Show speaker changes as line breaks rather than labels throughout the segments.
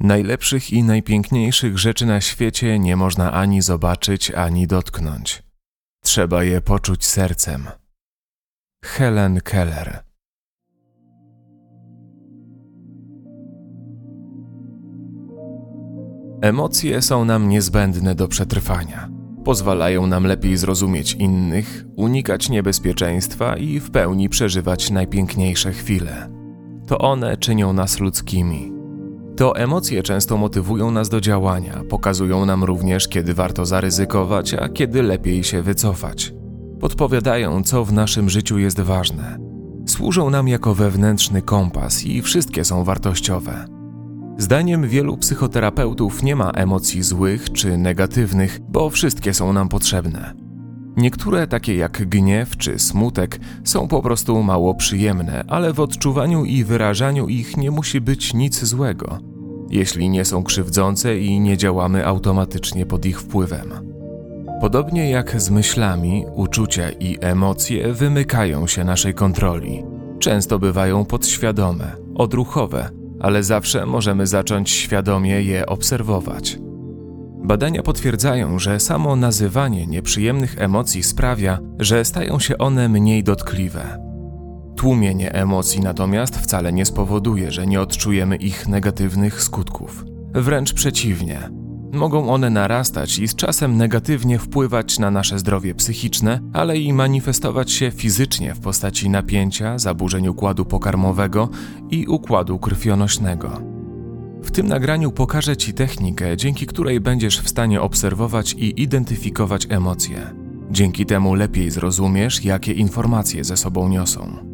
Najlepszych i najpiękniejszych rzeczy na świecie nie można ani zobaczyć, ani dotknąć. Trzeba je poczuć sercem. Helen Keller Emocje są nam niezbędne do przetrwania. Pozwalają nam lepiej zrozumieć innych, unikać niebezpieczeństwa i w pełni przeżywać najpiękniejsze chwile. To one czynią nas ludzkimi. To emocje często motywują nas do działania, pokazują nam również, kiedy warto zaryzykować, a kiedy lepiej się wycofać. Podpowiadają, co w naszym życiu jest ważne. Służą nam jako wewnętrzny kompas i wszystkie są wartościowe. Zdaniem wielu psychoterapeutów nie ma emocji złych czy negatywnych, bo wszystkie są nam potrzebne. Niektóre, takie jak gniew czy smutek, są po prostu mało przyjemne, ale w odczuwaniu i wyrażaniu ich nie musi być nic złego, jeśli nie są krzywdzące i nie działamy automatycznie pod ich wpływem. Podobnie jak z myślami, uczucia i emocje wymykają się naszej kontroli. Często bywają podświadome, odruchowe, ale zawsze możemy zacząć świadomie je obserwować. Badania potwierdzają, że samo nazywanie nieprzyjemnych emocji sprawia, że stają się one mniej dotkliwe. Tłumienie emocji natomiast wcale nie spowoduje, że nie odczujemy ich negatywnych skutków. Wręcz przeciwnie, Mogą one narastać i z czasem negatywnie wpływać na nasze zdrowie psychiczne, ale i manifestować się fizycznie w postaci napięcia, zaburzeń układu pokarmowego i układu krwionośnego. W tym nagraniu pokażę Ci technikę, dzięki której będziesz w stanie obserwować i identyfikować emocje. Dzięki temu lepiej zrozumiesz, jakie informacje ze sobą niosą.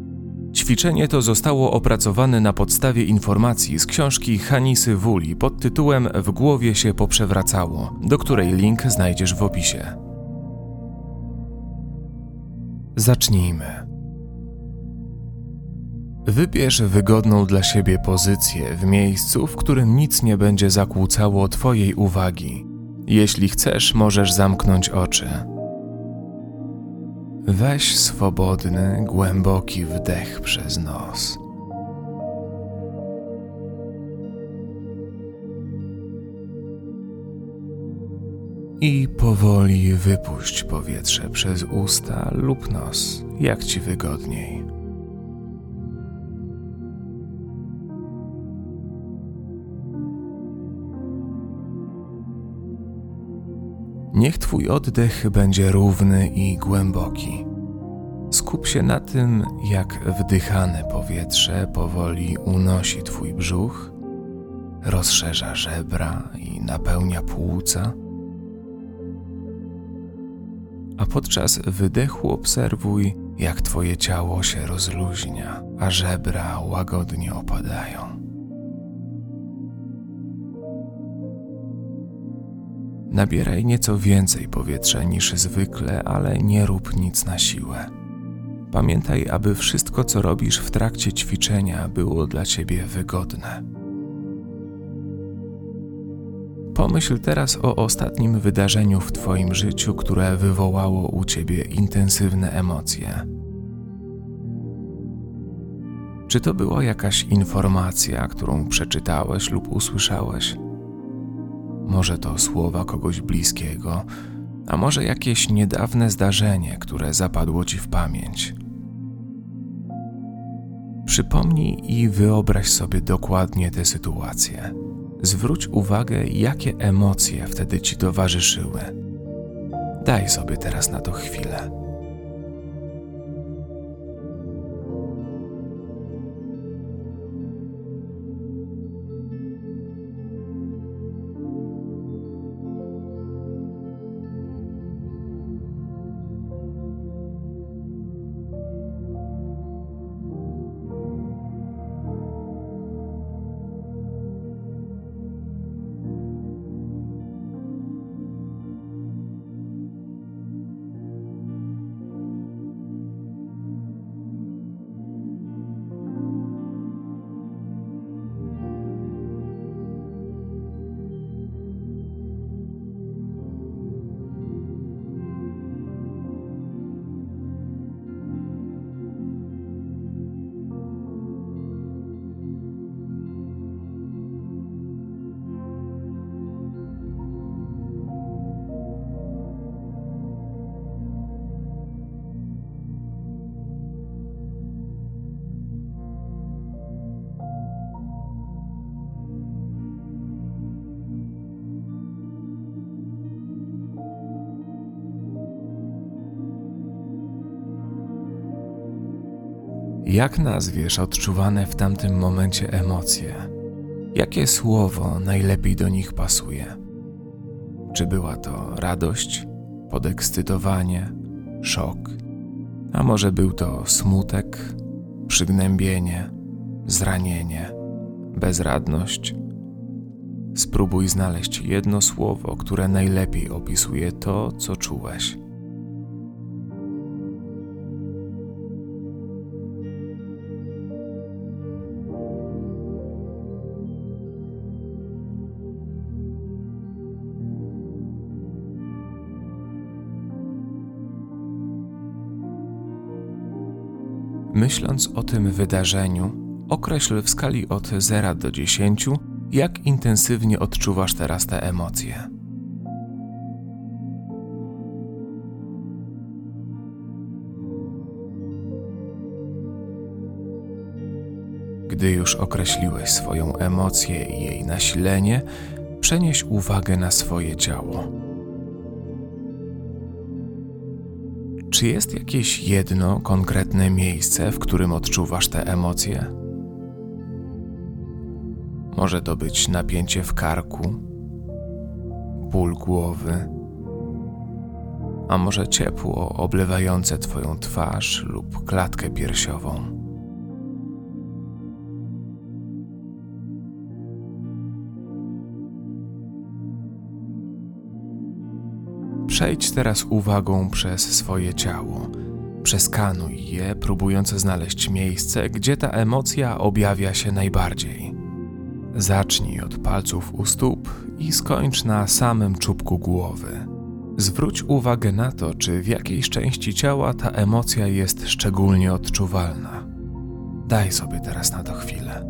Ćwiczenie to zostało opracowane na podstawie informacji z książki Hanisy Wuli pod tytułem W głowie się poprzewracało, do której link znajdziesz w opisie. Zacznijmy. Wybierz wygodną dla siebie pozycję w miejscu, w którym nic nie będzie zakłócało Twojej uwagi. Jeśli chcesz, możesz zamknąć oczy. Weź swobodny, głęboki wdech przez nos. I powoli wypuść powietrze przez usta lub nos, jak ci wygodniej. Niech Twój oddech będzie równy i głęboki. Skup się na tym, jak wdychane powietrze powoli unosi Twój brzuch, rozszerza żebra i napełnia płuca. A podczas wydechu obserwuj, jak Twoje ciało się rozluźnia, a żebra łagodnie opadają. Nabieraj nieco więcej powietrza niż zwykle, ale nie rób nic na siłę. Pamiętaj, aby wszystko, co robisz w trakcie ćwiczenia, było dla ciebie wygodne. Pomyśl teraz o ostatnim wydarzeniu w Twoim życiu, które wywołało u Ciebie intensywne emocje. Czy to była jakaś informacja, którą przeczytałeś lub usłyszałeś? Może to słowa kogoś bliskiego, a może jakieś niedawne zdarzenie, które zapadło ci w pamięć. Przypomnij i wyobraź sobie dokładnie tę sytuację. Zwróć uwagę, jakie emocje wtedy ci towarzyszyły. Daj sobie teraz na to chwilę. Jak nazwiesz odczuwane w tamtym momencie emocje? Jakie słowo najlepiej do nich pasuje? Czy była to radość, podekscytowanie, szok? A może był to smutek, przygnębienie, zranienie, bezradność? Spróbuj znaleźć jedno słowo, które najlepiej opisuje to, co czułeś. Myśląc o tym wydarzeniu, określ w skali od 0 do 10, jak intensywnie odczuwasz teraz te emocje. Gdy już określiłeś swoją emocję i jej nasilenie, przenieś uwagę na swoje ciało. Czy jest jakieś jedno konkretne miejsce, w którym odczuwasz te emocje? Może to być napięcie w karku, ból głowy, a może ciepło oblewające Twoją twarz lub klatkę piersiową. Przejdź teraz uwagą przez swoje ciało. Przeskanuj je, próbując znaleźć miejsce, gdzie ta emocja objawia się najbardziej. Zacznij od palców u stóp i skończ na samym czubku głowy. Zwróć uwagę na to, czy w jakiejś części ciała ta emocja jest szczególnie odczuwalna. Daj sobie teraz na to chwilę.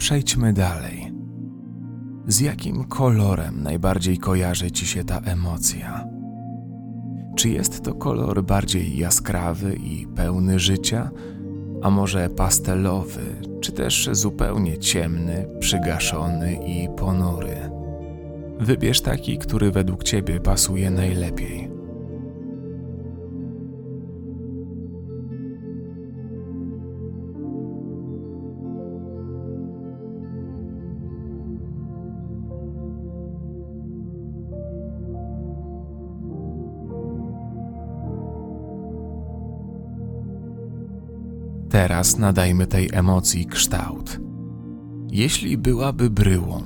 Przejdźmy dalej. Z jakim kolorem najbardziej kojarzy ci się ta emocja? Czy jest to kolor bardziej jaskrawy i pełny życia, a może pastelowy, czy też zupełnie ciemny, przygaszony i ponury? Wybierz taki, który według ciebie pasuje najlepiej. Teraz nadajmy tej emocji kształt. Jeśli byłaby bryłą,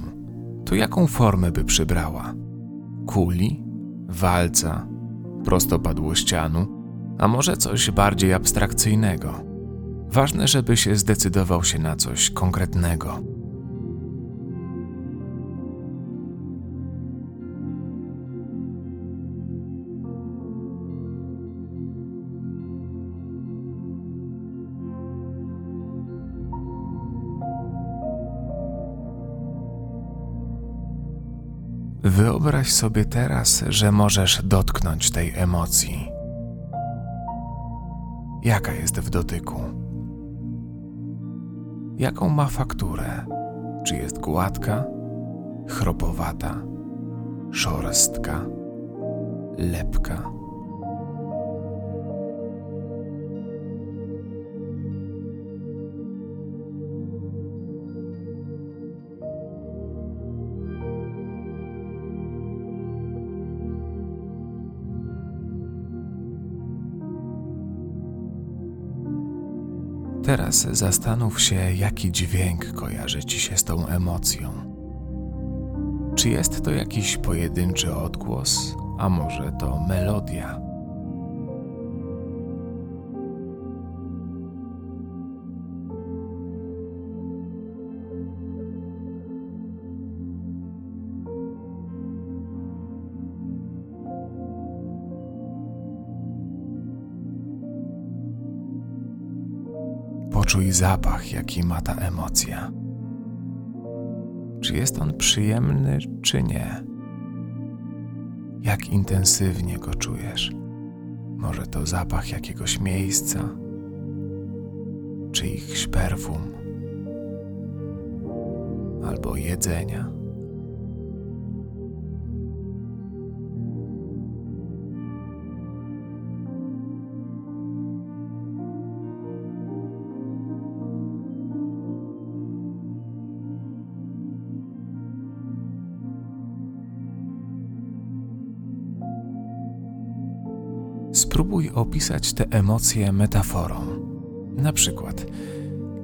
to jaką formę by przybrała? Kuli, walca, prostopadłościanu, a może coś bardziej abstrakcyjnego? Ważne, żeby się zdecydował się na coś konkretnego. Wyobraź sobie teraz, że możesz dotknąć tej emocji. Jaka jest w dotyku? Jaką ma fakturę? Czy jest gładka, chropowata, szorstka, lepka? Teraz zastanów się, jaki dźwięk kojarzy ci się z tą emocją. Czy jest to jakiś pojedynczy odgłos, a może to melodia? Poczuj zapach, jaki ma ta emocja. Czy jest on przyjemny, czy nie? Jak intensywnie go czujesz? Może to zapach jakiegoś miejsca, czyichś perfum albo jedzenia? Spróbuj opisać te emocje metaforą. Na przykład,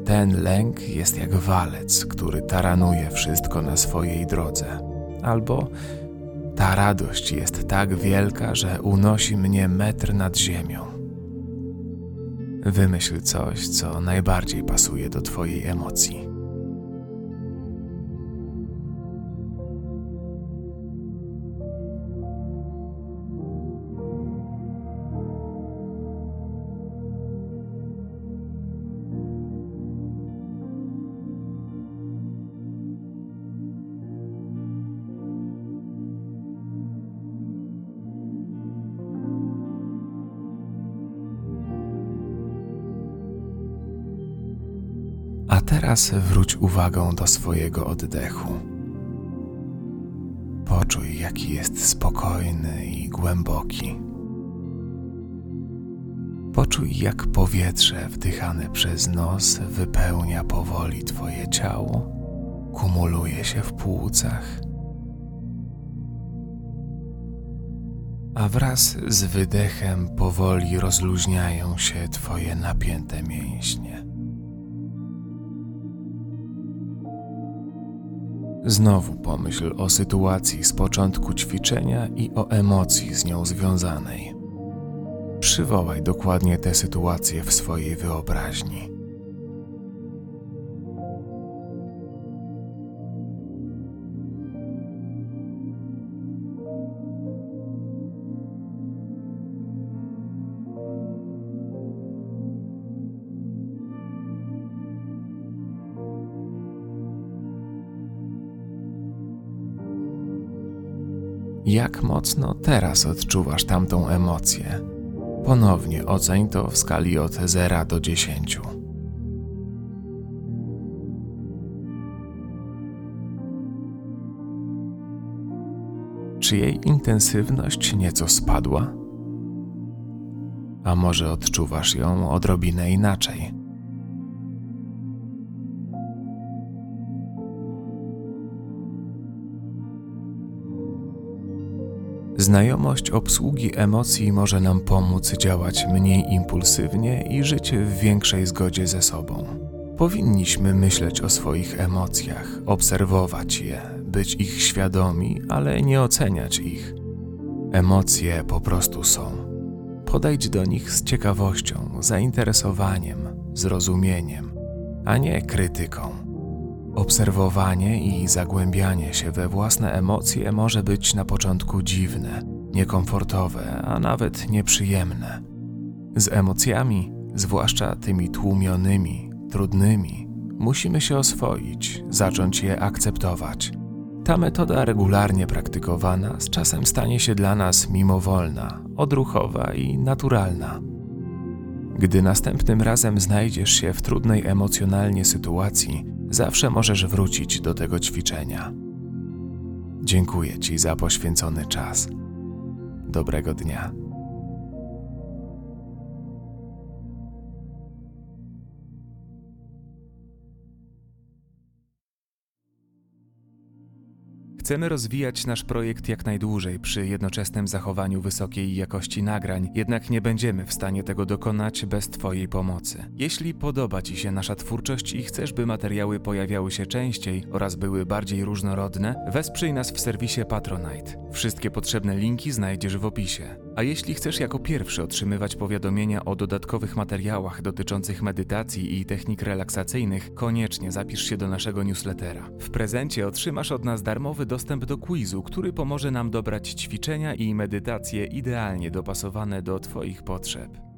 ten lęk jest jak walec, który taranuje wszystko na swojej drodze. Albo ta radość jest tak wielka, że unosi mnie metr nad ziemią. Wymyśl coś, co najbardziej pasuje do Twojej emocji. A teraz wróć uwagą do swojego oddechu. Poczuj, jaki jest spokojny i głęboki. Poczuj, jak powietrze wdychane przez nos wypełnia powoli Twoje ciało, kumuluje się w płucach, a wraz z wydechem powoli rozluźniają się Twoje napięte mięśnie. Znowu pomyśl o sytuacji z początku ćwiczenia i o emocji z nią związanej. Przywołaj dokładnie tę sytuację w swojej wyobraźni. Jak mocno teraz odczuwasz tamtą emocję? Ponownie oceń to w skali od 0 do 10. Czy jej intensywność nieco spadła? A może odczuwasz ją odrobinę inaczej? Znajomość obsługi emocji może nam pomóc działać mniej impulsywnie i żyć w większej zgodzie ze sobą. Powinniśmy myśleć o swoich emocjach, obserwować je, być ich świadomi, ale nie oceniać ich. Emocje po prostu są. Podejdź do nich z ciekawością, zainteresowaniem, zrozumieniem, a nie krytyką. Obserwowanie i zagłębianie się we własne emocje może być na początku dziwne, niekomfortowe, a nawet nieprzyjemne. Z emocjami, zwłaszcza tymi tłumionymi, trudnymi, musimy się oswoić, zacząć je akceptować. Ta metoda regularnie praktykowana z czasem stanie się dla nas mimowolna, odruchowa i naturalna. Gdy następnym razem znajdziesz się w trudnej emocjonalnie sytuacji, zawsze możesz wrócić do tego ćwiczenia. Dziękuję Ci za poświęcony czas. Dobrego dnia. Chcemy rozwijać nasz projekt jak najdłużej przy jednoczesnym zachowaniu wysokiej jakości nagrań, jednak nie będziemy w stanie tego dokonać bez Twojej pomocy. Jeśli podoba Ci się nasza twórczość i chcesz, by materiały pojawiały się częściej oraz były bardziej różnorodne, wesprzyj nas w serwisie Patronite. Wszystkie potrzebne linki znajdziesz w opisie. A jeśli chcesz jako pierwszy otrzymywać powiadomienia o dodatkowych materiałach dotyczących medytacji i technik relaksacyjnych, koniecznie zapisz się do naszego newslettera. W prezencie otrzymasz od nas darmowy dostęp do quizu, który pomoże nam dobrać ćwiczenia i medytacje idealnie dopasowane do Twoich potrzeb.